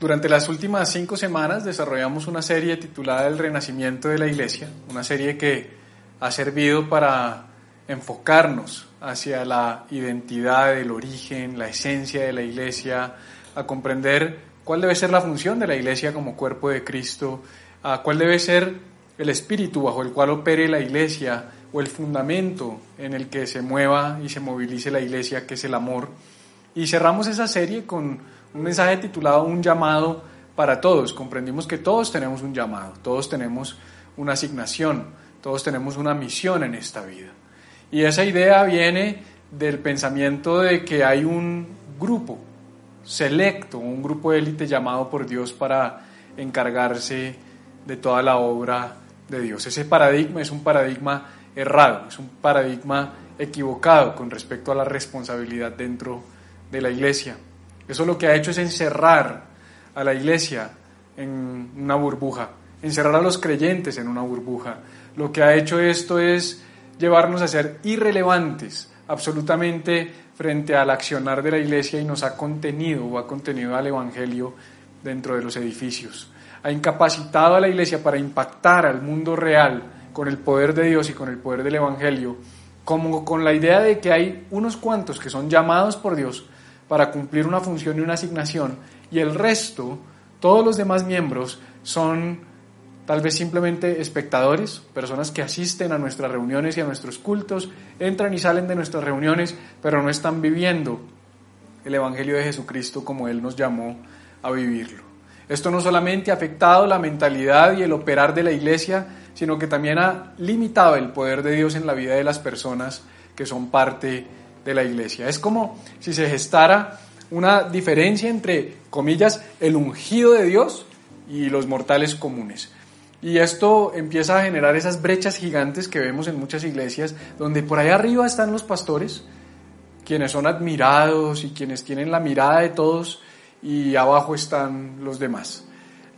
Durante las últimas cinco semanas desarrollamos una serie titulada El Renacimiento de la Iglesia, una serie que ha servido para enfocarnos hacia la identidad, el origen, la esencia de la Iglesia, a comprender cuál debe ser la función de la Iglesia como cuerpo de Cristo, a cuál debe ser el espíritu bajo el cual opere la Iglesia o el fundamento en el que se mueva y se movilice la Iglesia, que es el amor. Y cerramos esa serie con un mensaje titulado Un llamado para todos. Comprendimos que todos tenemos un llamado, todos tenemos una asignación, todos tenemos una misión en esta vida. Y esa idea viene del pensamiento de que hay un grupo selecto, un grupo élite llamado por Dios para encargarse de toda la obra de Dios. Ese paradigma es un paradigma errado, es un paradigma equivocado con respecto a la responsabilidad dentro de la iglesia. Eso lo que ha hecho es encerrar a la iglesia en una burbuja, encerrar a los creyentes en una burbuja. Lo que ha hecho esto es llevarnos a ser irrelevantes absolutamente frente al accionar de la iglesia y nos ha contenido o ha contenido al Evangelio dentro de los edificios. Ha incapacitado a la iglesia para impactar al mundo real con el poder de Dios y con el poder del Evangelio, como con la idea de que hay unos cuantos que son llamados por Dios para cumplir una función y una asignación y el resto, todos los demás miembros, son tal vez simplemente espectadores, personas que asisten a nuestras reuniones y a nuestros cultos, entran y salen de nuestras reuniones, pero no están viviendo el Evangelio de Jesucristo como Él nos llamó a vivirlo. Esto no solamente ha afectado la mentalidad y el operar de la iglesia, sino que también ha limitado el poder de Dios en la vida de las personas que son parte de la iglesia. Es como si se gestara una diferencia entre, comillas, el ungido de Dios y los mortales comunes. Y esto empieza a generar esas brechas gigantes que vemos en muchas iglesias, donde por ahí arriba están los pastores, quienes son admirados y quienes tienen la mirada de todos, y abajo están los demás.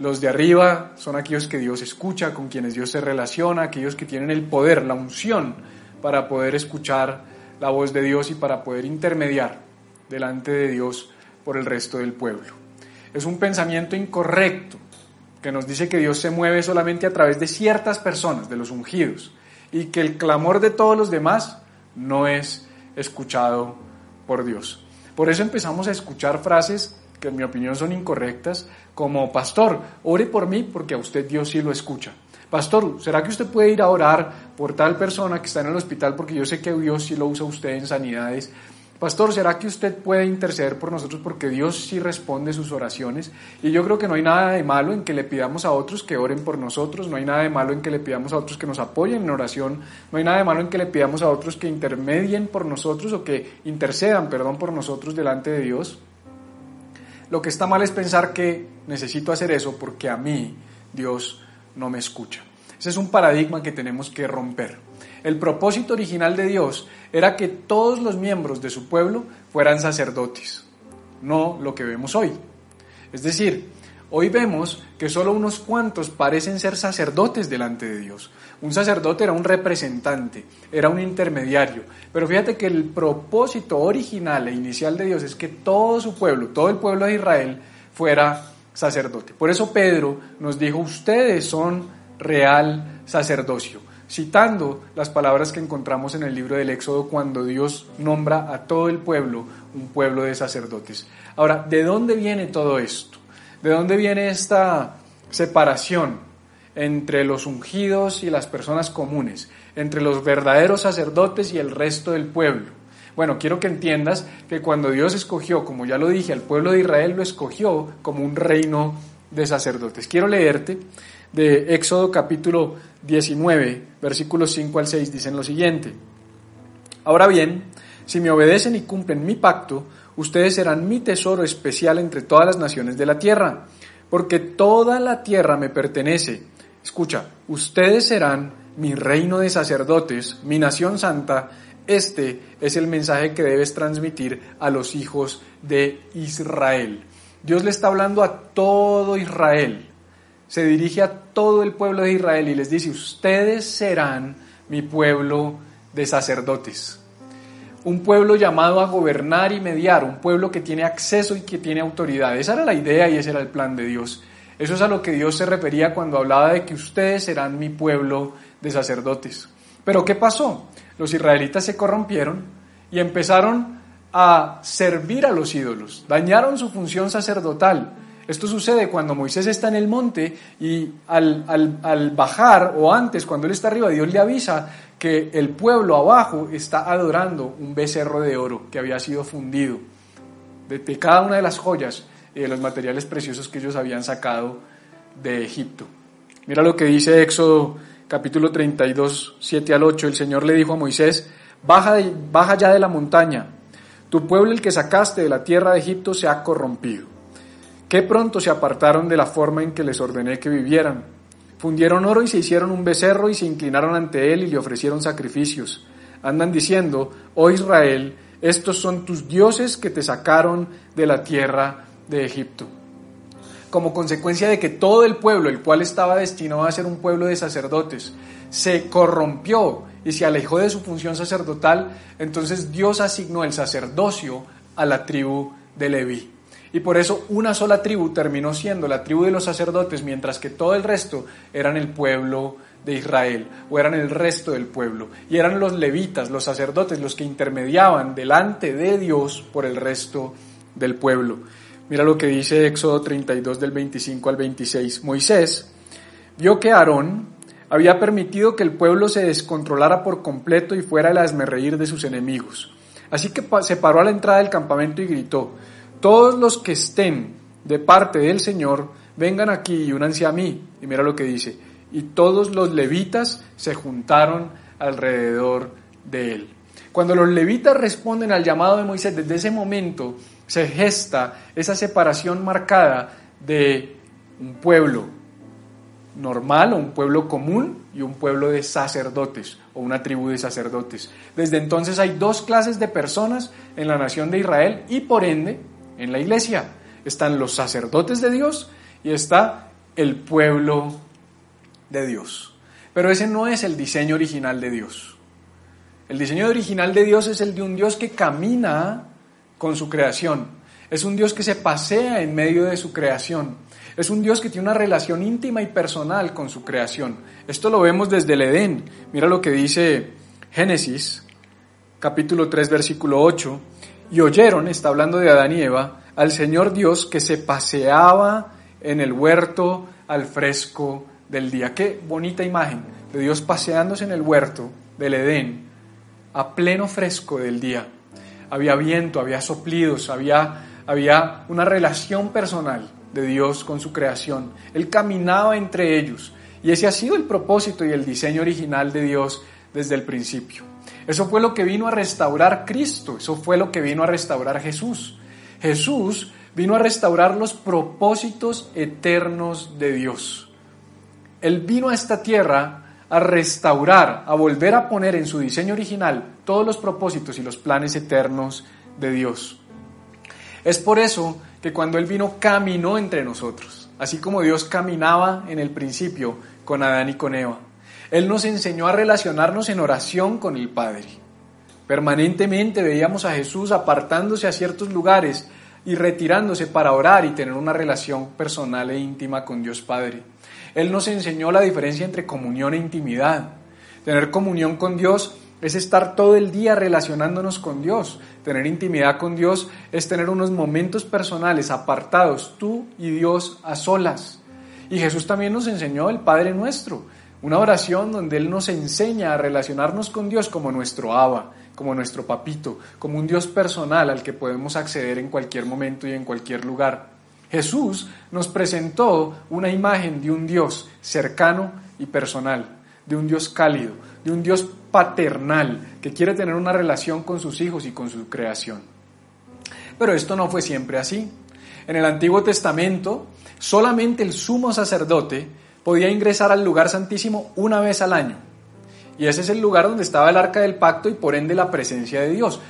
Los de arriba son aquellos que Dios escucha, con quienes Dios se relaciona, aquellos que tienen el poder, la unción para poder escuchar la voz de Dios y para poder intermediar delante de Dios por el resto del pueblo. Es un pensamiento incorrecto que nos dice que Dios se mueve solamente a través de ciertas personas, de los ungidos, y que el clamor de todos los demás no es escuchado por Dios. Por eso empezamos a escuchar frases que en mi opinión son incorrectas, como, pastor, ore por mí porque a usted Dios sí lo escucha. Pastor, ¿será que usted puede ir a orar por tal persona que está en el hospital porque yo sé que Dios sí lo usa usted en sanidades? Pastor, ¿será que usted puede interceder por nosotros porque Dios sí responde sus oraciones? Y yo creo que no hay nada de malo en que le pidamos a otros que oren por nosotros, no hay nada de malo en que le pidamos a otros que nos apoyen en oración, no hay nada de malo en que le pidamos a otros que intermedien por nosotros o que intercedan, perdón, por nosotros delante de Dios. Lo que está mal es pensar que necesito hacer eso porque a mí Dios no me escucha. Ese es un paradigma que tenemos que romper. El propósito original de Dios era que todos los miembros de su pueblo fueran sacerdotes, no lo que vemos hoy. Es decir, hoy vemos que solo unos cuantos parecen ser sacerdotes delante de Dios. Un sacerdote era un representante, era un intermediario. Pero fíjate que el propósito original e inicial de Dios es que todo su pueblo, todo el pueblo de Israel, fuera sacerdote. Por eso Pedro nos dijo, ustedes son real sacerdocio, citando las palabras que encontramos en el libro del Éxodo cuando Dios nombra a todo el pueblo un pueblo de sacerdotes. Ahora, ¿de dónde viene todo esto? ¿De dónde viene esta separación entre los ungidos y las personas comunes, entre los verdaderos sacerdotes y el resto del pueblo? Bueno, quiero que entiendas que cuando Dios escogió, como ya lo dije, al pueblo de Israel lo escogió como un reino de sacerdotes. Quiero leerte de Éxodo capítulo 19, versículos 5 al 6, dicen lo siguiente. Ahora bien, Si me obedecen y cumplen mi pacto, ustedes serán mi tesoro especial entre todas las naciones de la tierra, porque toda la tierra me pertenece. Escucha, ustedes serán mi reino de sacerdotes, mi nación santa. Este es el mensaje que debes transmitir a los hijos de Israel. Dios le está hablando a todo Israel. Se dirige a todo el pueblo de Israel y les dice, ustedes serán mi pueblo de sacerdotes. Un pueblo llamado a gobernar y mediar, un pueblo que tiene acceso y que tiene autoridad. Esa era la idea y ese era el plan de Dios. Eso es a lo que Dios se refería cuando hablaba de que ustedes serán mi pueblo de sacerdotes. Pero ¿qué pasó? Los israelitas se corrompieron y empezaron a servir a los ídolos, dañaron su función sacerdotal. Esto sucede cuando Moisés está en el monte y al, bajar o antes, cuando él está arriba, Dios le avisa que el pueblo abajo está adorando un becerro de oro que había sido fundido de, cada una de las joyas y de los materiales preciosos que ellos habían sacado de Egipto. Mira lo que dice Éxodo capítulo 32, 7 al 8. El Señor le dijo a Moisés, baja, baja ya de la montaña tu pueblo, el que sacaste de la tierra de Egipto, se ha corrompido. Qué pronto se apartaron de la forma en que les ordené que vivieran. Fundieron oro y se hicieron un becerro y se inclinaron ante él y le ofrecieron sacrificios. Andan diciendo, oh Israel, estos son tus dioses que te sacaron de la tierra de Egipto. Como consecuencia de que todo el pueblo, el cual estaba destinado a ser un pueblo de sacerdotes, se corrompió y se alejó de su función sacerdotal, entonces Dios asignó el sacerdocio a la tribu de Leví. Y por eso una sola tribu terminó siendo la tribu de los sacerdotes, mientras que todo el resto eran el pueblo de Israel, o eran el resto del pueblo. Y eran los levitas, los sacerdotes, los que intermediaban delante de Dios por el resto del pueblo. Mira lo que dice Éxodo 32 del 25 al 26. Moisés vio que Aarón había permitido que el pueblo se descontrolara por completo y fuera el asmerreír de sus enemigos. Así que se paró a la entrada del campamento y gritó, todos los que estén de parte del Señor, vengan aquí y únanse a mí. Y mira lo que dice, y todos los levitas se juntaron alrededor de él. Cuando los levitas responden al llamado de Moisés, desde ese momento se gesta esa separación marcada de un pueblo normal o un pueblo común y un pueblo de sacerdotes o una tribu de sacerdotes. Desde entonces hay dos clases de personas en la nación de Israel y por ende en la iglesia. Están los sacerdotes de Dios y está el pueblo de Dios. Pero ese no es el diseño original de Dios. El diseño original de Dios es el de un Dios que camina con su creación. Es un Dios que se pasea en medio de su creación es un Dios que tiene una relación íntima y personal con su creación. Esto lo vemos desde el Edén. Mira lo que dice Génesis, capítulo 3, versículo 8. Y oyeron, está hablando de Adán y Eva, al Señor Dios que se paseaba en el huerto al fresco del día. Qué bonita imagen de Dios paseándose en el huerto del Edén a pleno fresco del día. Había viento, había soplidos, había, había una relación personal de Dios con su creación. Él caminaba entre ellos y ese ha sido el propósito y el diseño original de Dios desde el principio. Eso fue lo que vino a restaurar Cristo, eso fue lo que vino a restaurar Jesús. Jesús vino a restaurar los propósitos eternos de Dios. Él vino a esta tierra a restaurar, a volver a poner en su diseño original todos los propósitos y los planes eternos de Dios. Es por eso que cuando Él vino caminó entre nosotros, así como Dios caminaba en el principio con Adán y con Eva. Él nos enseñó a relacionarnos en oración con el Padre. Permanentemente veíamos a Jesús apartándose a ciertos lugares y retirándose para orar y tener una relación personal e íntima con Dios Padre. Él nos enseñó la diferencia entre comunión e intimidad. Tener comunión con Dios es estar todo el día relacionándonos con Dios. Tener intimidad con Dios es tener unos momentos personales apartados, tú y Dios a solas. Y Jesús también nos enseñó el Padre nuestro, una oración donde Él nos enseña a relacionarnos con Dios como nuestro Abba, como nuestro papito, como un Dios personal al que podemos acceder en cualquier momento y en cualquier lugar. Jesús nos presentó una imagen de un Dios cercano y personal de un Dios cálido, de un Dios paternal que quiere tener una relación con sus hijos y con su creación. Pero esto no fue siempre así. En el Antiguo Testamento, solamente el sumo sacerdote podía ingresar al lugar santísimo una vez al año. Y ese es el lugar donde estaba el arca del pacto y por ende la presencia de Dios.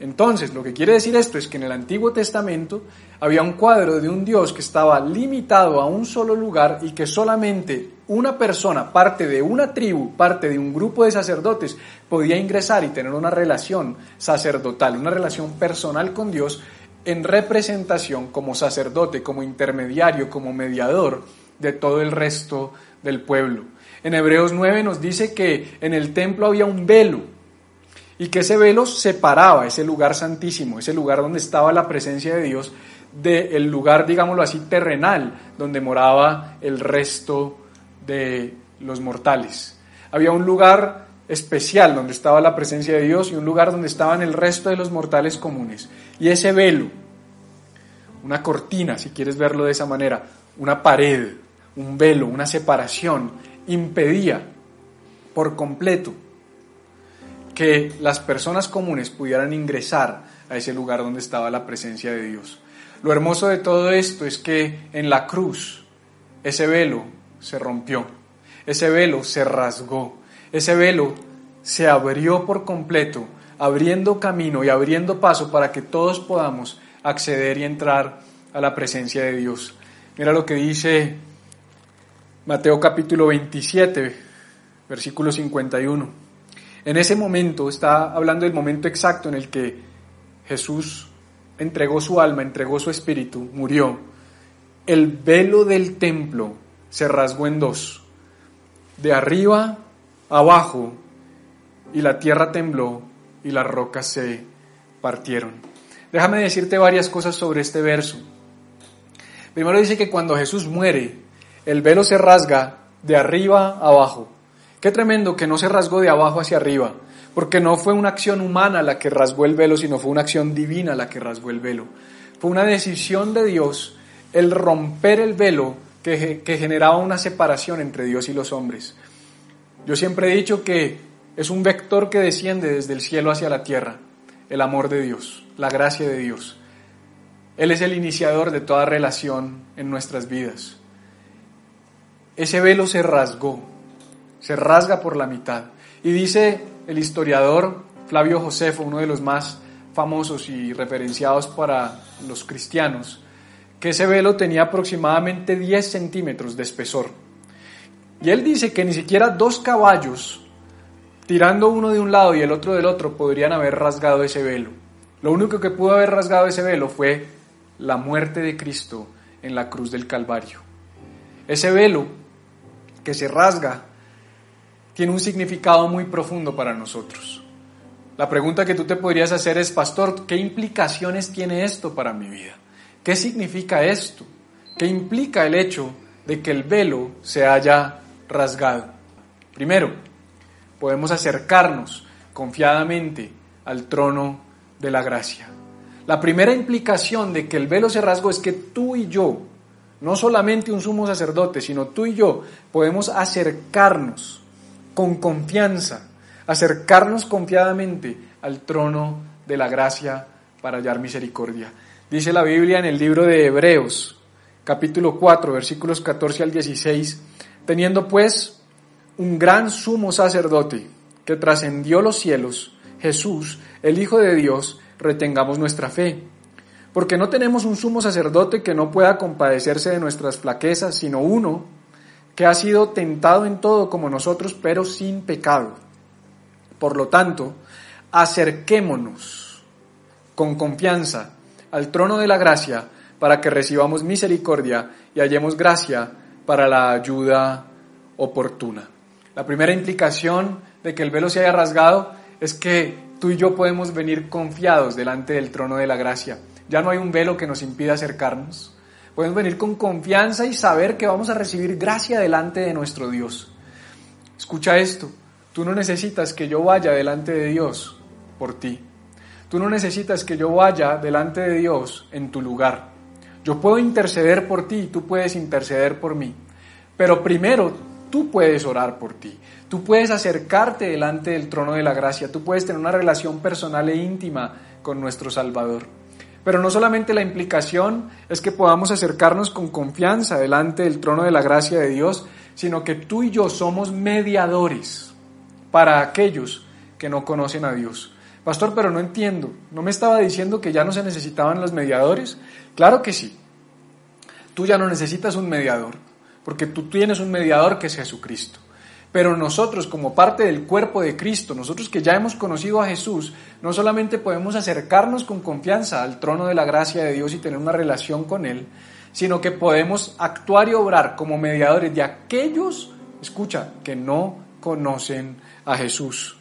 Entonces, lo que quiere decir esto es que en el Antiguo Testamento había un cuadro de un Dios que estaba limitado a un solo lugar y que solamente una persona, parte de una tribu, parte de un grupo de sacerdotes, podía ingresar y tener una relación sacerdotal, una relación personal con Dios en representación como sacerdote, como intermediario, como mediador de todo el resto del pueblo. En Hebreos 9 nos dice que en el templo había un velo y que ese velo separaba ese lugar santísimo, ese lugar donde estaba la presencia de Dios, del lugar, digámoslo así, terrenal, donde moraba el resto de los mortales. Había un lugar especial donde estaba la presencia de Dios y un lugar donde estaban el resto de los mortales comunes. Y ese velo, una cortina, si quieres verlo de esa manera, una pared, un velo, una separación, impedía por completo que las personas comunes pudieran ingresar a ese lugar donde estaba la presencia de Dios. Lo hermoso de todo esto es que en la cruz ese velo se rompió, ese velo se rasgó, ese velo se abrió por completo, abriendo camino y abriendo paso para que todos podamos acceder y entrar a la presencia de Dios. Mira lo que dice Mateo capítulo 27, versículo 51. En ese momento, está hablando del momento exacto en el que Jesús entregó su alma, entregó su espíritu, murió. El velo del templo se rasgó en dos, de arriba abajo, y la tierra tembló y las rocas se partieron. Déjame decirte varias cosas sobre este verso. Primero dice que cuando Jesús muere, el velo se rasga de arriba abajo. Qué tremendo que no se rasgó de abajo hacia arriba, porque no fue una acción humana la que rasgó el velo, sino fue una acción divina la que rasgó el velo. Fue una decisión de Dios el romper el velo que, que generaba una separación entre Dios y los hombres. Yo siempre he dicho que es un vector que desciende desde el cielo hacia la tierra, el amor de Dios, la gracia de Dios. Él es el iniciador de toda relación en nuestras vidas. Ese velo se rasgó, se rasga por la mitad. Y dice el historiador Flavio Josefo, uno de los más famosos y referenciados para los cristianos, que ese velo tenía aproximadamente 10 centímetros de espesor. Y él dice que ni siquiera dos caballos, tirando uno de un lado y el otro del otro, podrían haber rasgado ese velo. Lo único que pudo haber rasgado ese velo fue la muerte de Cristo en la cruz del Calvario. Ese velo que se rasga tiene un significado muy profundo para nosotros. La pregunta que tú te podrías hacer es, pastor, ¿qué implicaciones tiene esto para mi vida? ¿Qué significa esto? ¿Qué implica el hecho de que el velo se haya rasgado? Primero, podemos acercarnos confiadamente al trono de la gracia. La primera implicación de que el velo se rasgó es que tú y yo, no solamente un sumo sacerdote, sino tú y yo, podemos acercarnos con confianza, acercarnos confiadamente al trono de la gracia para hallar misericordia. Dice la Biblia en el libro de Hebreos, capítulo 4, versículos 14 al 16, teniendo pues un gran sumo sacerdote que trascendió los cielos, Jesús, el Hijo de Dios, retengamos nuestra fe. Porque no tenemos un sumo sacerdote que no pueda compadecerse de nuestras flaquezas, sino uno que ha sido tentado en todo como nosotros, pero sin pecado. Por lo tanto, acerquémonos con confianza al trono de la gracia para que recibamos misericordia y hallemos gracia para la ayuda oportuna. La primera implicación de que el velo se haya rasgado es que tú y yo podemos venir confiados delante del trono de la gracia. Ya no hay un velo que nos impida acercarnos. Podemos venir con confianza y saber que vamos a recibir gracia delante de nuestro Dios. Escucha esto, tú no necesitas que yo vaya delante de Dios por ti. Tú no necesitas que yo vaya delante de Dios en tu lugar. Yo puedo interceder por ti y tú puedes interceder por mí. Pero primero tú puedes orar por ti, tú puedes acercarte delante del trono de la gracia, tú puedes tener una relación personal e íntima con nuestro Salvador. Pero no solamente la implicación es que podamos acercarnos con confianza delante del trono de la gracia de Dios, sino que tú y yo somos mediadores para aquellos que no conocen a Dios. Pastor, pero no entiendo. ¿No me estaba diciendo que ya no se necesitaban los mediadores? Claro que sí. Tú ya no necesitas un mediador, porque tú tienes un mediador que es Jesucristo. Pero nosotros, como parte del cuerpo de Cristo, nosotros que ya hemos conocido a Jesús, no solamente podemos acercarnos con confianza al trono de la gracia de Dios y tener una relación con Él, sino que podemos actuar y obrar como mediadores de aquellos, escucha, que no conocen a Jesús.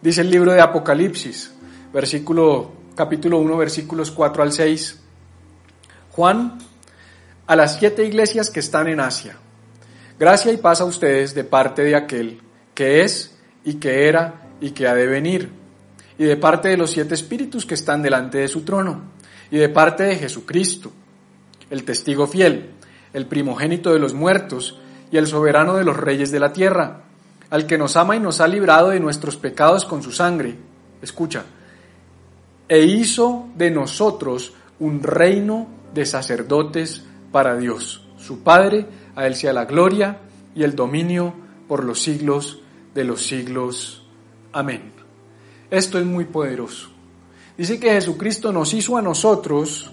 Dice el libro de Apocalipsis, versículo, capítulo 1, versículos 4 al 6. Juan, a las siete iglesias que están en Asia. Gracia y paz a ustedes de parte de aquel que es y que era y que ha de venir, y de parte de los siete espíritus que están delante de su trono, y de parte de Jesucristo, el testigo fiel, el primogénito de los muertos y el soberano de los reyes de la tierra, al que nos ama y nos ha librado de nuestros pecados con su sangre. Escucha, e hizo de nosotros un reino de sacerdotes para Dios, su Padre, a Él sea la gloria y el dominio por los siglos de los siglos. Amén. Esto es muy poderoso. Dice que Jesucristo nos hizo a nosotros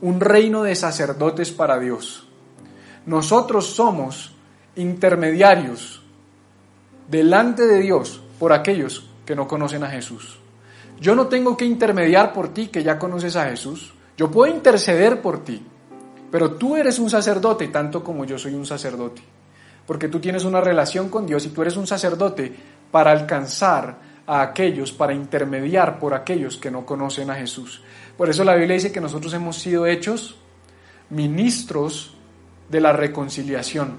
un reino de sacerdotes para Dios. Nosotros somos intermediarios delante de Dios por aquellos que no conocen a Jesús. Yo no tengo que intermediar por ti que ya conoces a Jesús. Yo puedo interceder por ti, pero tú eres un sacerdote tanto como yo soy un sacerdote, porque tú tienes una relación con Dios y tú eres un sacerdote para alcanzar a aquellos, para intermediar por aquellos que no conocen a Jesús. Por eso la Biblia dice que nosotros hemos sido hechos ministros de la reconciliación.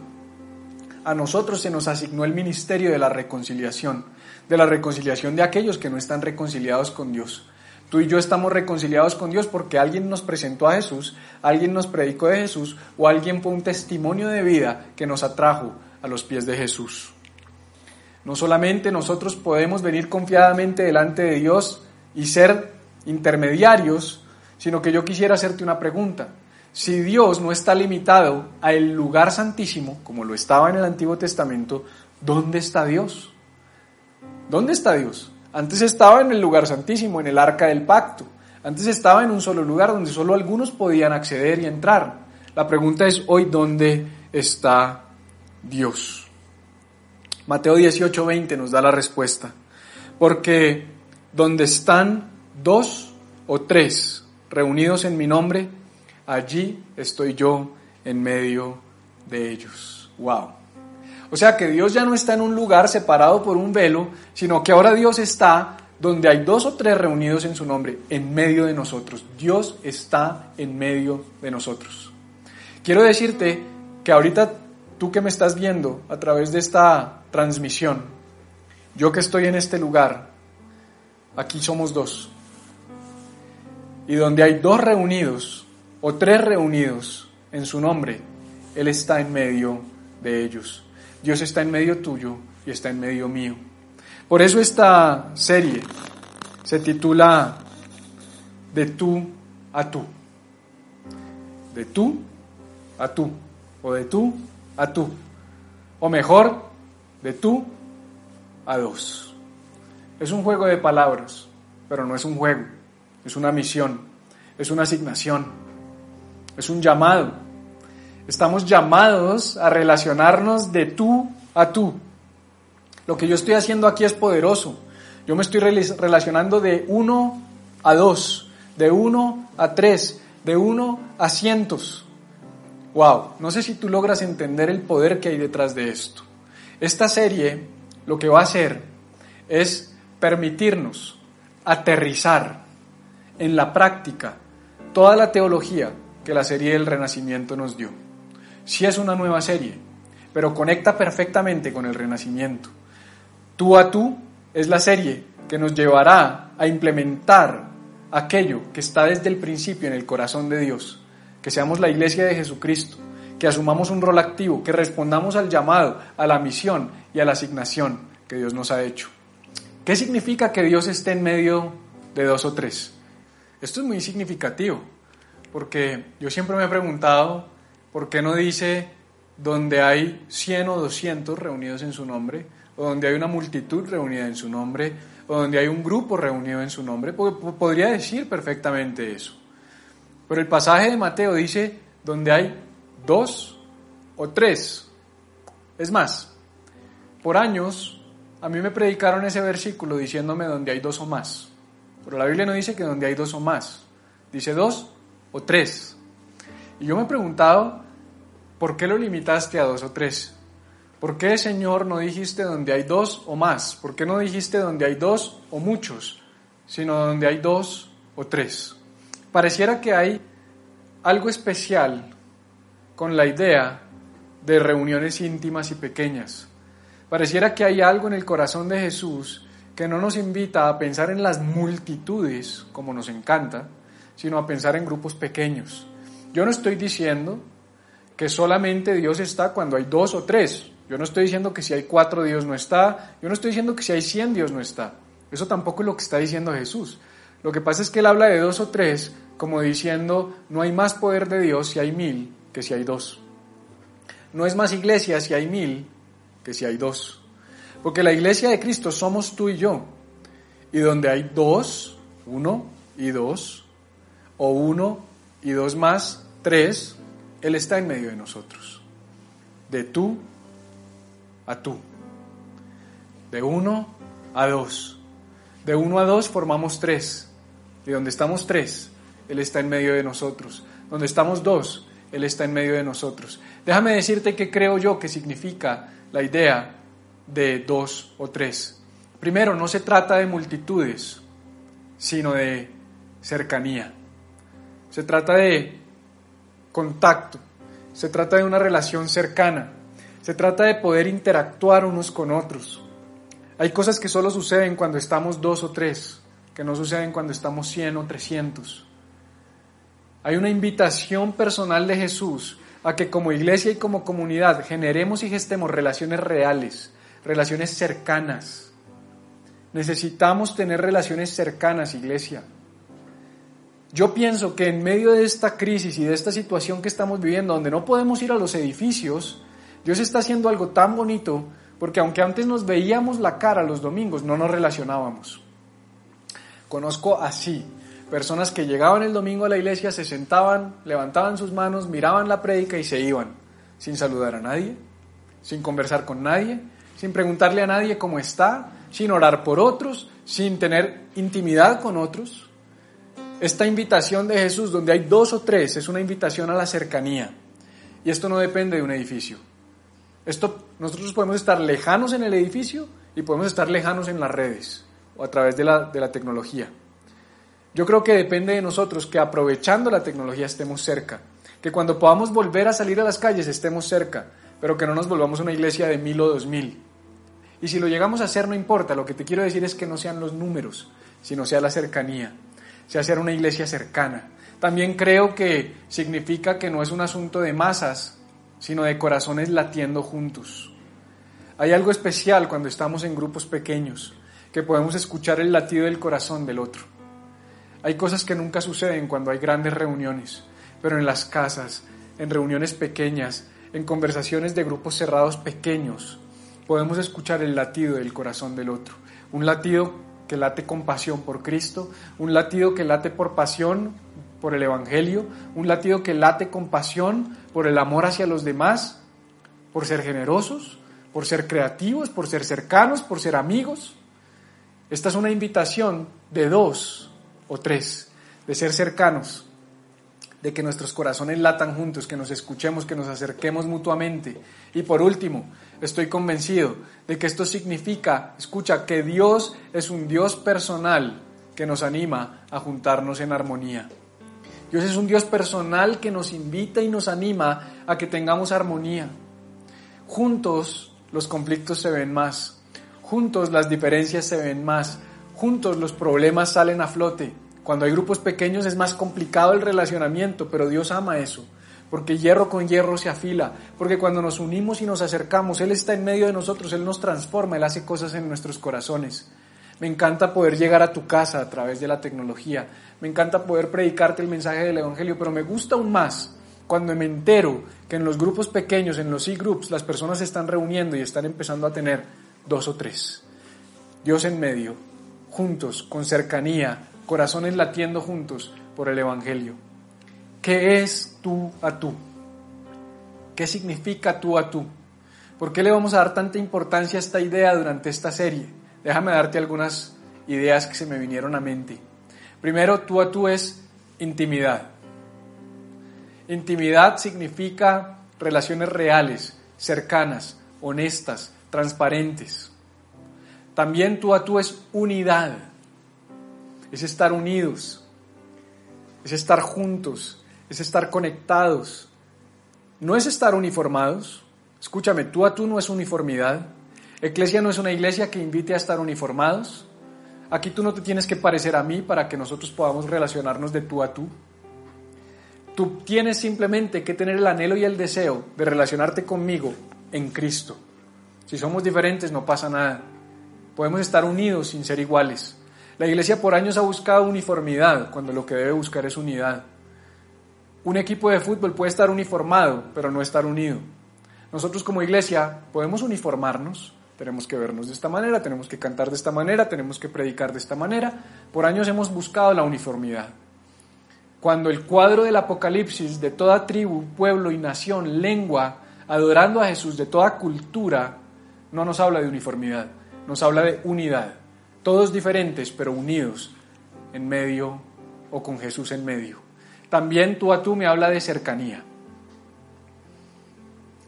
A nosotros se nos asignó el ministerio de la reconciliación, de la reconciliación de aquellos que no están reconciliados con Dios. Tú y yo estamos reconciliados con Dios porque alguien nos presentó a Jesús, alguien nos predicó de Jesús o alguien fue un testimonio de vida que nos atrajo a los pies de Jesús. No solamente nosotros podemos venir confiadamente delante de Dios y ser intermediarios, sino que yo quisiera hacerte una pregunta. Si Dios no está limitado a el lugar santísimo, como lo estaba en el Antiguo Testamento, ¿dónde está Dios? ¿Dónde está Dios? Antes estaba en el lugar santísimo, en el arca del pacto. Antes estaba en un solo lugar donde solo algunos podían acceder y entrar. La pregunta es hoy, ¿dónde está Dios? Mateo 18:20 nos da la respuesta. Porque donde están dos o tres reunidos en mi nombre, allí estoy yo en medio de ellos. ¡Wow! O sea que Dios ya no está en un lugar separado por un velo, sino que ahora Dios está donde hay dos o tres reunidos en su nombre, en medio de nosotros. Dios está en medio de nosotros. Quiero decirte que ahorita tú que me estás viendo a través de esta transmisión, yo que estoy en este lugar, aquí somos dos. Y donde hay dos reunidos o tres reunidos en su nombre, Él está en medio de ellos. Dios está en medio tuyo y está en medio mío. Por eso esta serie se titula De tú a tú. De tú a tú. O de tú a tú. O mejor, de tú a dos. Es un juego de palabras, pero no es un juego. Es una misión. Es una asignación. Es un llamado Estamos llamados a relacionarnos de tú a tú. Lo que yo estoy haciendo aquí es poderoso. Yo me estoy relacionando de uno a dos, de uno a tres, de uno a cientos. Wow, no sé si tú logras entender el poder que hay detrás de esto. Esta serie lo que va a hacer es permitirnos aterrizar en la práctica toda la teología que la serie del Renacimiento nos dio. Si es una nueva serie, pero conecta perfectamente con el renacimiento. Tú a tú es la serie que nos llevará a implementar aquello que está desde el principio en el corazón de Dios, que seamos la iglesia de Jesucristo, que asumamos un rol activo, que respondamos al llamado, a la misión y a la asignación que Dios nos ha hecho. ¿Qué significa que Dios esté en medio de dos o tres? Esto es muy significativo, porque yo siempre me he preguntado por qué no dice donde hay 100 o 200 reunidos en su nombre, o donde hay una multitud reunida en su nombre, o donde hay un grupo reunido en su nombre, podría decir perfectamente eso. Pero el pasaje de Mateo dice donde hay dos o tres. Es más, por años a mí me predicaron ese versículo diciéndome donde hay dos o más. Pero la Biblia no dice que donde hay dos o más, dice dos o tres. Y yo me he preguntado, ¿por qué lo limitaste a dos o tres? ¿Por qué, Señor, no dijiste donde hay dos o más? ¿Por qué no dijiste donde hay dos o muchos, sino donde hay dos o tres? Pareciera que hay algo especial con la idea de reuniones íntimas y pequeñas. Pareciera que hay algo en el corazón de Jesús que no nos invita a pensar en las multitudes, como nos encanta, sino a pensar en grupos pequeños. Yo no estoy diciendo que solamente Dios está cuando hay dos o tres. Yo no estoy diciendo que si hay cuatro Dios no está. Yo no estoy diciendo que si hay cien Dios no está. Eso tampoco es lo que está diciendo Jesús. Lo que pasa es que él habla de dos o tres como diciendo, no hay más poder de Dios si hay mil que si hay dos. No es más iglesia si hay mil que si hay dos. Porque la iglesia de Cristo somos tú y yo. Y donde hay dos, uno y dos, o uno y dos más, tres, Él está en medio de nosotros. De tú a tú. De uno a dos. De uno a dos formamos tres. Y donde estamos tres, Él está en medio de nosotros. Donde estamos dos, Él está en medio de nosotros. Déjame decirte qué creo yo que significa la idea de dos o tres. Primero, no se trata de multitudes, sino de cercanía. Se trata de contacto, se trata de una relación cercana, se trata de poder interactuar unos con otros. Hay cosas que solo suceden cuando estamos dos o tres, que no suceden cuando estamos cien o trescientos. Hay una invitación personal de Jesús a que como iglesia y como comunidad generemos y gestemos relaciones reales, relaciones cercanas. Necesitamos tener relaciones cercanas, iglesia. Yo pienso que en medio de esta crisis y de esta situación que estamos viviendo, donde no podemos ir a los edificios, Dios está haciendo algo tan bonito porque aunque antes nos veíamos la cara los domingos, no nos relacionábamos. Conozco así personas que llegaban el domingo a la iglesia, se sentaban, levantaban sus manos, miraban la prédica y se iban, sin saludar a nadie, sin conversar con nadie, sin preguntarle a nadie cómo está, sin orar por otros, sin tener intimidad con otros. Esta invitación de Jesús, donde hay dos o tres, es una invitación a la cercanía. Y esto no depende de un edificio. Esto, nosotros podemos estar lejanos en el edificio y podemos estar lejanos en las redes o a través de la, tecnología. Yo creo que depende de nosotros que aprovechando la tecnología estemos cerca, que cuando podamos volver a salir a las calles estemos cerca, pero que no nos volvamos una iglesia de mil o dos mil. Y si lo llegamos a hacer no importa, lo que te quiero decir es que no sean los números, sino sea la cercanía, sea ser una iglesia cercana. También creo que significa que no es un asunto de masas, sino de corazones latiendo juntos. Hay algo especial cuando estamos en grupos pequeños, que podemos escuchar el latido del corazón del otro. Hay cosas que nunca suceden cuando hay grandes reuniones, pero en las casas, en reuniones pequeñas, en conversaciones de grupos cerrados pequeños, podemos escuchar el latido del corazón del otro. Un latido que late con pasión por Cristo, un latido que late por pasión por el Evangelio, un latido que late con pasión por el amor hacia los demás, por ser generosos, por ser creativos, por ser cercanos, por ser amigos. Esta es una invitación de dos o tres, de ser cercanos, de que nuestros corazones latan juntos, que nos escuchemos, que nos acerquemos mutuamente. Y por último, estoy convencido de que esto significa, escucha, que Dios es un Dios personal que nos anima a juntarnos en armonía. Dios es un Dios personal que nos invita y nos anima a que tengamos armonía. Juntos los conflictos se ven más, juntos las diferencias se ven más, juntos los problemas salen a flote. Cuando hay grupos pequeños es más complicado el relacionamiento, pero Dios ama eso, porque hierro con hierro se afila, porque cuando nos unimos y nos acercamos, Él está en medio de nosotros, Él nos transforma, Él hace cosas en nuestros corazones. Me encanta poder llegar a tu casa a través de la tecnología, me encanta poder predicarte el mensaje del Evangelio, pero me gusta aún más cuando me entero que en los grupos pequeños, en los e-groups, las personas se están reuniendo y están empezando a tener dos o tres. Dios en medio, juntos, con cercanía, corazones latiendo juntos por el Evangelio. ¿Qué es tú a tú? ¿Qué significa tú a tú? ¿Por qué le vamos a dar tanta importancia a esta idea durante esta serie? Déjame darte algunas ideas que se me vinieron a mente. Primero, tú a tú es intimidad. Intimidad significa relaciones reales, cercanas, honestas, transparentes. También tú a tú es unidad, es estar unidos, es estar juntos, es estar conectados. No es estar uniformados. Escúchame, tú a tú no es uniformidad. Eclesia no es una iglesia que invite a estar uniformados. Aquí tú no te tienes que parecer a mí para que nosotros podamos relacionarnos de tú a tú. Tú tienes simplemente que tener el anhelo y el deseo de relacionarte conmigo en Cristo. Si somos diferentes no pasa nada. Podemos estar unidos sin ser iguales. La iglesia por años ha buscado uniformidad cuando lo que debe buscar es unidad. Un equipo de fútbol puede estar uniformado, pero no estar unido. Nosotros como iglesia podemos uniformarnos, tenemos que vernos de esta manera, tenemos que cantar de esta manera, tenemos que predicar de esta manera. Por años hemos buscado la uniformidad. Cuando el cuadro del Apocalipsis de toda tribu, pueblo y nación, lengua, adorando a Jesús de toda cultura, no nos habla de uniformidad, nos habla de unidad. Todos diferentes, pero unidos en medio o con Jesús en medio. También tú a tú me habla de cercanía.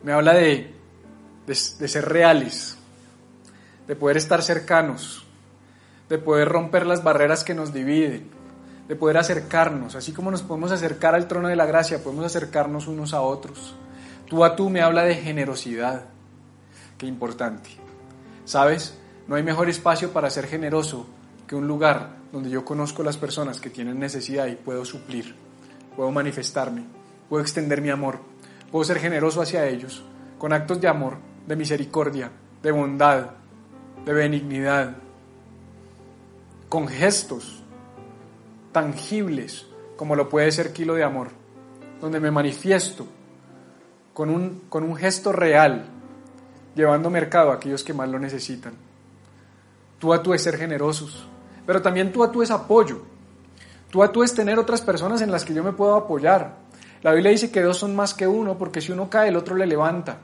Me habla de, de, ser reales, de poder estar cercanos, de poder romper las barreras que nos dividen, de poder acercarnos, así como nos podemos acercar al trono de la gracia, podemos acercarnos unos a otros. Tú a tú me habla de generosidad. Qué importante. ¿Sabes? No hay mejor espacio para ser generoso que un lugar donde yo conozco las personas que tienen necesidad y puedo suplir, puedo manifestarme, puedo extender mi amor, puedo ser generoso hacia ellos, con actos de amor, de misericordia, de bondad, de benignidad, con gestos tangibles como lo puede ser Kilo de Amor, donde me manifiesto con un, con un gesto real, llevando mercado a aquellos que más lo necesitan. Tú a tú es ser generosos, pero también tú a tú es apoyo. Tú a tú es tener otras personas en las que yo me puedo apoyar. La Biblia dice que dos son más que uno, porque si uno cae, el otro le levanta.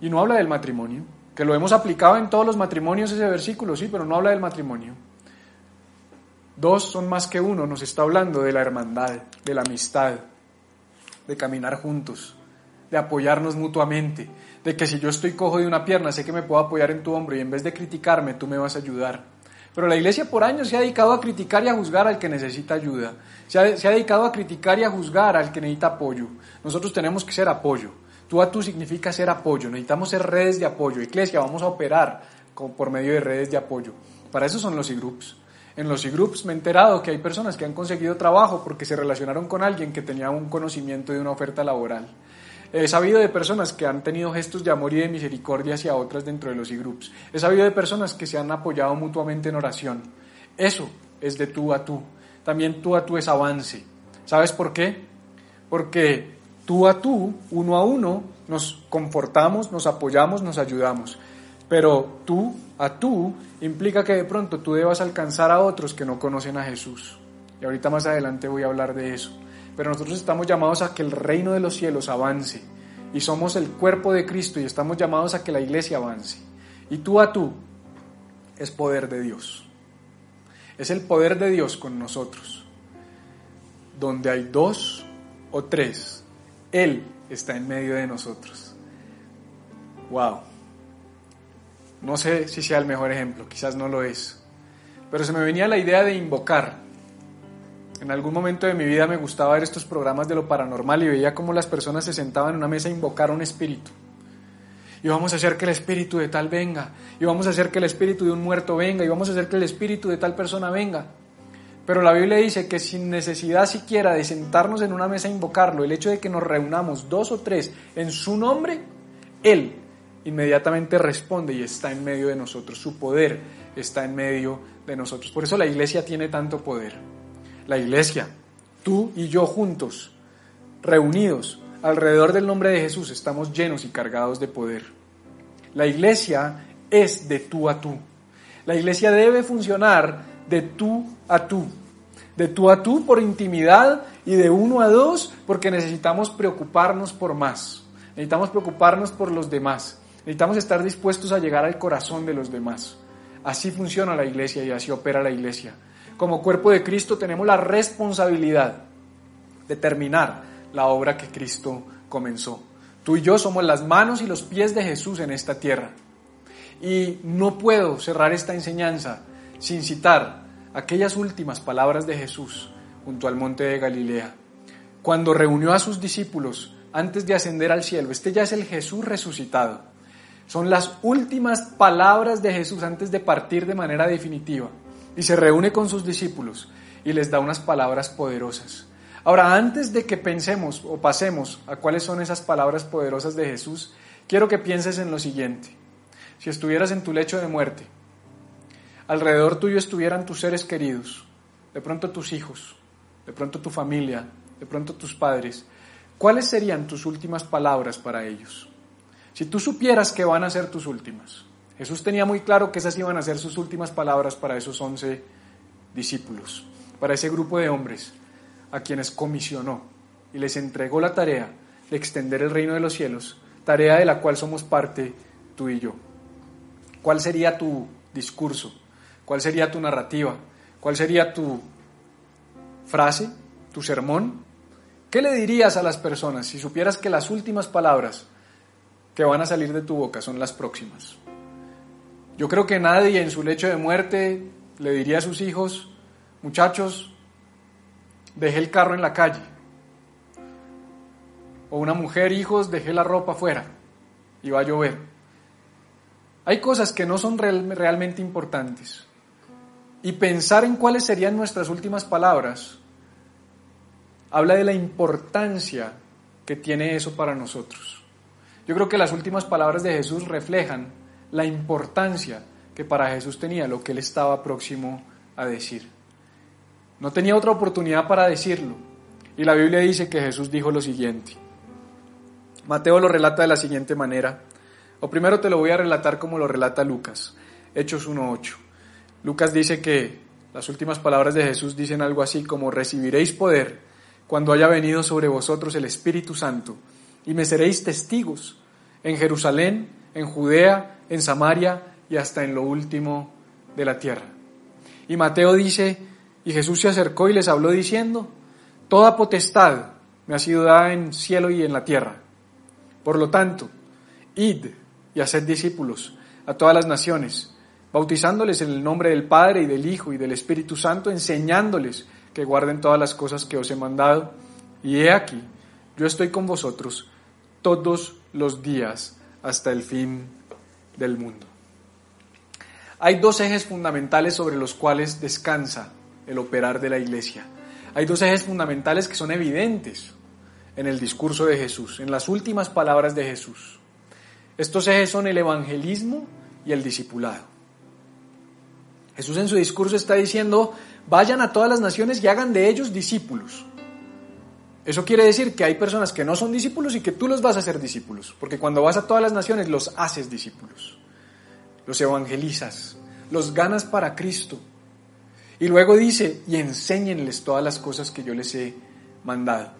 Y no habla del matrimonio, que lo hemos aplicado en todos los matrimonios ese versículo, sí, pero no habla del matrimonio. Dos son más que uno, nos está hablando de la hermandad, de la amistad, de caminar juntos, de apoyarnos mutuamente, de que si yo estoy cojo de una pierna, sé que me puedo apoyar en tu hombro y en vez de criticarme, tú me vas a ayudar. Pero la iglesia por años se ha dedicado a criticar y a juzgar al que necesita ayuda. Se ha, se ha, dedicado a criticar y a juzgar al que necesita apoyo. Nosotros tenemos que ser apoyo. Tú a tú significa ser apoyo. Necesitamos ser redes de apoyo. Iglesia, vamos a operar por medio de redes de apoyo. Para eso son los e-groups. En los e-groups me he enterado que hay personas que han conseguido trabajo porque se relacionaron con alguien que tenía un conocimiento de una oferta laboral. He sabido de personas que han tenido gestos de amor y de misericordia hacia otras dentro de los e-groups. He sabido de personas que se han apoyado mutuamente en oración. Eso es de tú a tú. También tú a tú es avance. ¿Sabes por qué? Porque tú a tú, uno a uno, nos confortamos, nos apoyamos, nos ayudamos. Pero tú a tú implica que de pronto tú debas alcanzar a otros que no conocen a Jesús. Y ahorita más adelante voy a hablar de eso pero nosotros estamos llamados a que el reino de los cielos avance y somos el cuerpo de Cristo y estamos llamados a que la iglesia avance. Y tú a tú es poder de Dios. Es el poder de Dios con nosotros. Donde hay dos o tres, Él está en medio de nosotros. Wow. No sé si sea el mejor ejemplo, quizás no lo es. Pero se me venía la idea de invocar en algún momento de mi vida me gustaba ver estos programas de lo paranormal y veía cómo las personas se sentaban en una mesa a invocar a un espíritu. Y vamos a hacer que el espíritu de tal venga. Y vamos a hacer que el espíritu de un muerto venga. Y vamos a hacer que el espíritu de tal persona venga. Pero la Biblia dice que sin necesidad siquiera de sentarnos en una mesa a invocarlo, el hecho de que nos reunamos dos o tres en su nombre, Él inmediatamente responde y está en medio de nosotros. Su poder está en medio de nosotros. Por eso la iglesia tiene tanto poder. La iglesia, tú y yo juntos, reunidos alrededor del nombre de Jesús, estamos llenos y cargados de poder. La iglesia es de tú a tú. La iglesia debe funcionar de tú a tú de tú a tú por intimidad y de uno a dos porque necesitamos preocuparnos por más. Necesitamos preocuparnos por los demás. Necesitamos estar dispuestos a llegar al corazón de los demás. Así funciona la iglesia y así opera la iglesia. Como cuerpo de Cristo tenemos la responsabilidad de terminar la obra que Cristo comenzó. Tú y yo somos las manos y los pies de Jesús en esta tierra. Y no puedo cerrar esta enseñanza sin citar aquellas últimas palabras de Jesús junto al monte de Galilea, cuando reunió a sus discípulos antes de ascender al cielo. Este ya es el Jesús resucitado. Son las últimas palabras de Jesús antes de partir de manera definitiva. Y se reúne con sus discípulos y les da unas palabras poderosas. Ahora, antes de que pensemos o pasemos a cuáles son esas palabras poderosas de Jesús, quiero que pienses en lo siguiente. Si estuvieras en tu lecho de muerte, alrededor tuyo estuvieran tus seres queridos, de pronto tus hijos, de pronto tu familia, de pronto tus padres, ¿cuáles serían tus últimas palabras para ellos? Si tú supieras que van a ser tus últimas. Jesús tenía muy claro que esas iban a ser sus últimas palabras para esos once discípulos, para ese grupo de hombres a quienes comisionó y les entregó la tarea de extender el reino de los cielos, tarea de la cual somos parte tú y yo. ¿Cuál sería tu discurso? ¿Cuál sería tu narrativa? ¿Cuál sería tu frase, tu sermón? ¿Qué le dirías a las personas si supieras que las últimas palabras que van a salir de tu boca son las próximas? Yo creo que nadie en su lecho de muerte le diría a sus hijos, muchachos, dejé el carro en la calle. O una mujer, hijos, dejé la ropa afuera y va a llover. Hay cosas que no son realmente importantes y pensar en cuáles serían nuestras últimas palabras, habla de la importancia que tiene eso para nosotros. Yo creo que las últimas palabras de Jesús reflejan la importancia que para Jesús tenía lo que él estaba próximo a decir. No tenía otra oportunidad para decirlo. Y la Biblia dice que Jesús dijo lo siguiente. Mateo lo relata de la siguiente manera. O primero te lo voy a relatar como lo relata Lucas, Hechos 1.8. Lucas dice que las últimas palabras de Jesús dicen algo así como recibiréis poder cuando haya venido sobre vosotros el Espíritu Santo y me seréis testigos en Jerusalén, en Judea, en Samaria y hasta en lo último de la tierra. Y Mateo dice, y Jesús se acercó y les habló diciendo, Toda potestad me ha sido dada en cielo y en la tierra. Por lo tanto, id y haced discípulos a todas las naciones bautizándoles en el nombre del Padre y del Hijo y del Espíritu Santo, enseñándoles que guarden todas las cosas que os he mandado. Y he aquí, yo estoy con vosotros todos los días hasta el fin del mundo. Hay dos ejes fundamentales sobre los cuales descansa el operar de la iglesia. Hay dos ejes fundamentales que son evidentes en el discurso de Jesús, en las últimas palabras de Jesús. Estos ejes son el evangelismo y el discipulado. Jesús en su discurso está diciendo, vayan a todas las naciones y hagan de ellos discípulos. Eso quiere decir que hay personas que no son discípulos y que tú los vas a hacer discípulos, porque cuando vas a todas las naciones los haces discípulos, los evangelizas, los ganas para Cristo. Y luego dice, y enséñenles todas las cosas que yo les he mandado.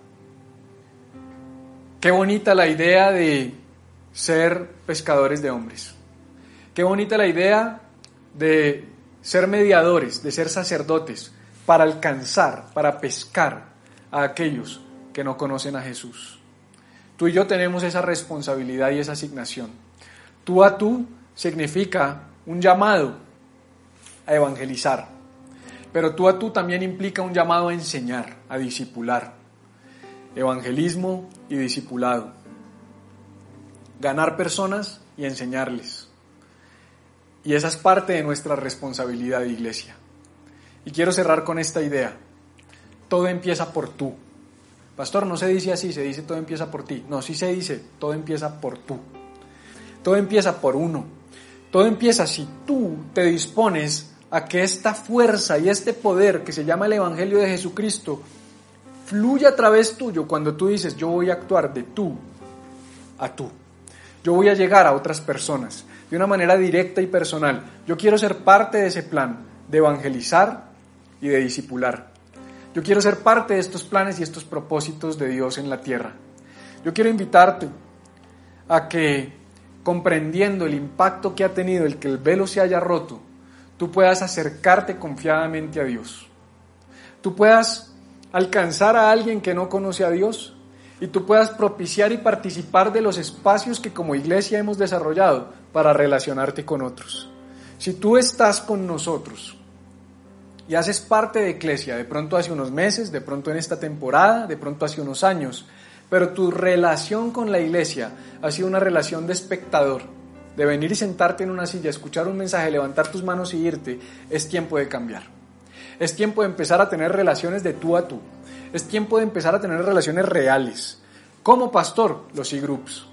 Qué bonita la idea de ser pescadores de hombres. Qué bonita la idea de ser mediadores, de ser sacerdotes, para alcanzar, para pescar a aquellos que no conocen a Jesús. Tú y yo tenemos esa responsabilidad y esa asignación. Tú a tú significa un llamado a evangelizar, pero tú a tú también implica un llamado a enseñar, a discipular. Evangelismo y discipulado. Ganar personas y enseñarles. Y esa es parte de nuestra responsabilidad de iglesia. Y quiero cerrar con esta idea. Todo empieza por tú. Pastor, no se dice así, se dice todo empieza por ti. No, sí se dice todo empieza por tú. Todo empieza por uno. Todo empieza si tú te dispones a que esta fuerza y este poder que se llama el Evangelio de Jesucristo fluya a través tuyo cuando tú dices yo voy a actuar de tú a tú. Yo voy a llegar a otras personas de una manera directa y personal. Yo quiero ser parte de ese plan de evangelizar y de discipular. Yo quiero ser parte de estos planes y estos propósitos de Dios en la tierra. Yo quiero invitarte a que, comprendiendo el impacto que ha tenido el que el velo se haya roto, tú puedas acercarte confiadamente a Dios. Tú puedas alcanzar a alguien que no conoce a Dios y tú puedas propiciar y participar de los espacios que como iglesia hemos desarrollado para relacionarte con otros. Si tú estás con nosotros y haces parte de iglesia, de pronto hace unos meses, de pronto en esta temporada, de pronto hace unos años, pero tu relación con la iglesia ha sido una relación de espectador, de venir y sentarte en una silla, escuchar un mensaje, levantar tus manos y irte, es tiempo de cambiar. Es tiempo de empezar a tener relaciones de tú a tú. Es tiempo de empezar a tener relaciones reales. Como pastor, los e-groups.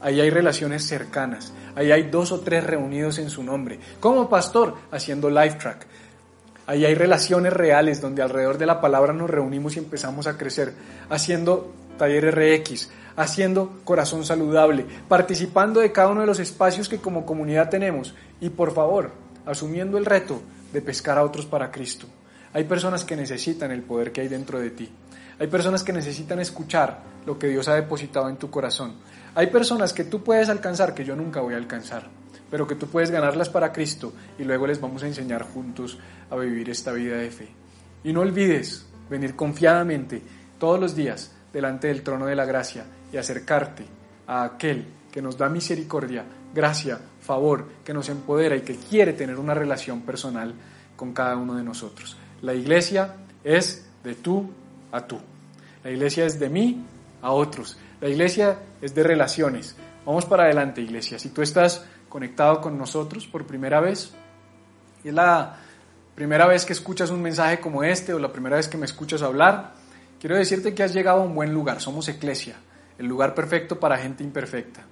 Ahí hay relaciones cercanas. Ahí hay dos o tres reunidos en su nombre. Como pastor, haciendo live track. Ahí hay relaciones reales donde alrededor de la palabra nos reunimos y empezamos a crecer. Haciendo taller RX, haciendo corazón saludable, participando de cada uno de los espacios que como comunidad tenemos. Y por favor, asumiendo el reto de pescar a otros para Cristo. Hay personas que necesitan el poder que hay dentro de ti. Hay personas que necesitan escuchar lo que Dios ha depositado en tu corazón. Hay personas que tú puedes alcanzar que yo nunca voy a alcanzar, pero que tú puedes ganarlas para Cristo y luego les vamos a enseñar juntos a vivir esta vida de fe. Y no olvides venir confiadamente todos los días delante del trono de la gracia y acercarte a aquel que nos da misericordia, gracia, favor, que nos empodera y que quiere tener una relación personal con cada uno de nosotros. La iglesia es de tú a tú. La iglesia es de mí a otros. La iglesia es de relaciones. Vamos para adelante, iglesia. Si tú estás conectado con nosotros por primera vez, y es la primera vez que escuchas un mensaje como este o la primera vez que me escuchas hablar, quiero decirte que has llegado a un buen lugar. Somos iglesia, el lugar perfecto para gente imperfecta.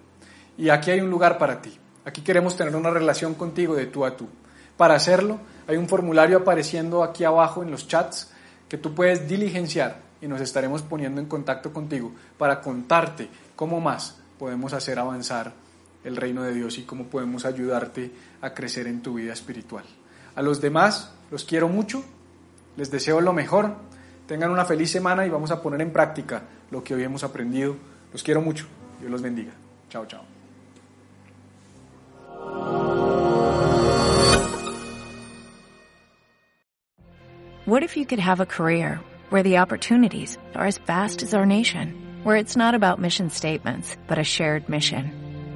Y aquí hay un lugar para ti. Aquí queremos tener una relación contigo de tú a tú. Para hacerlo, hay un formulario apareciendo aquí abajo en los chats que tú puedes diligenciar y nos estaremos poniendo en contacto contigo para contarte cómo más podemos hacer avanzar el reino de Dios y cómo podemos ayudarte a crecer en tu vida espiritual. A los demás los quiero mucho, les deseo lo mejor, tengan una feliz semana y vamos a poner en práctica lo que hoy hemos aprendido. Los quiero mucho, Dios los bendiga. Chao, chao. What if you could have a career where the opportunities are as vast as our nation, where it's not about mission statements, but a shared mission?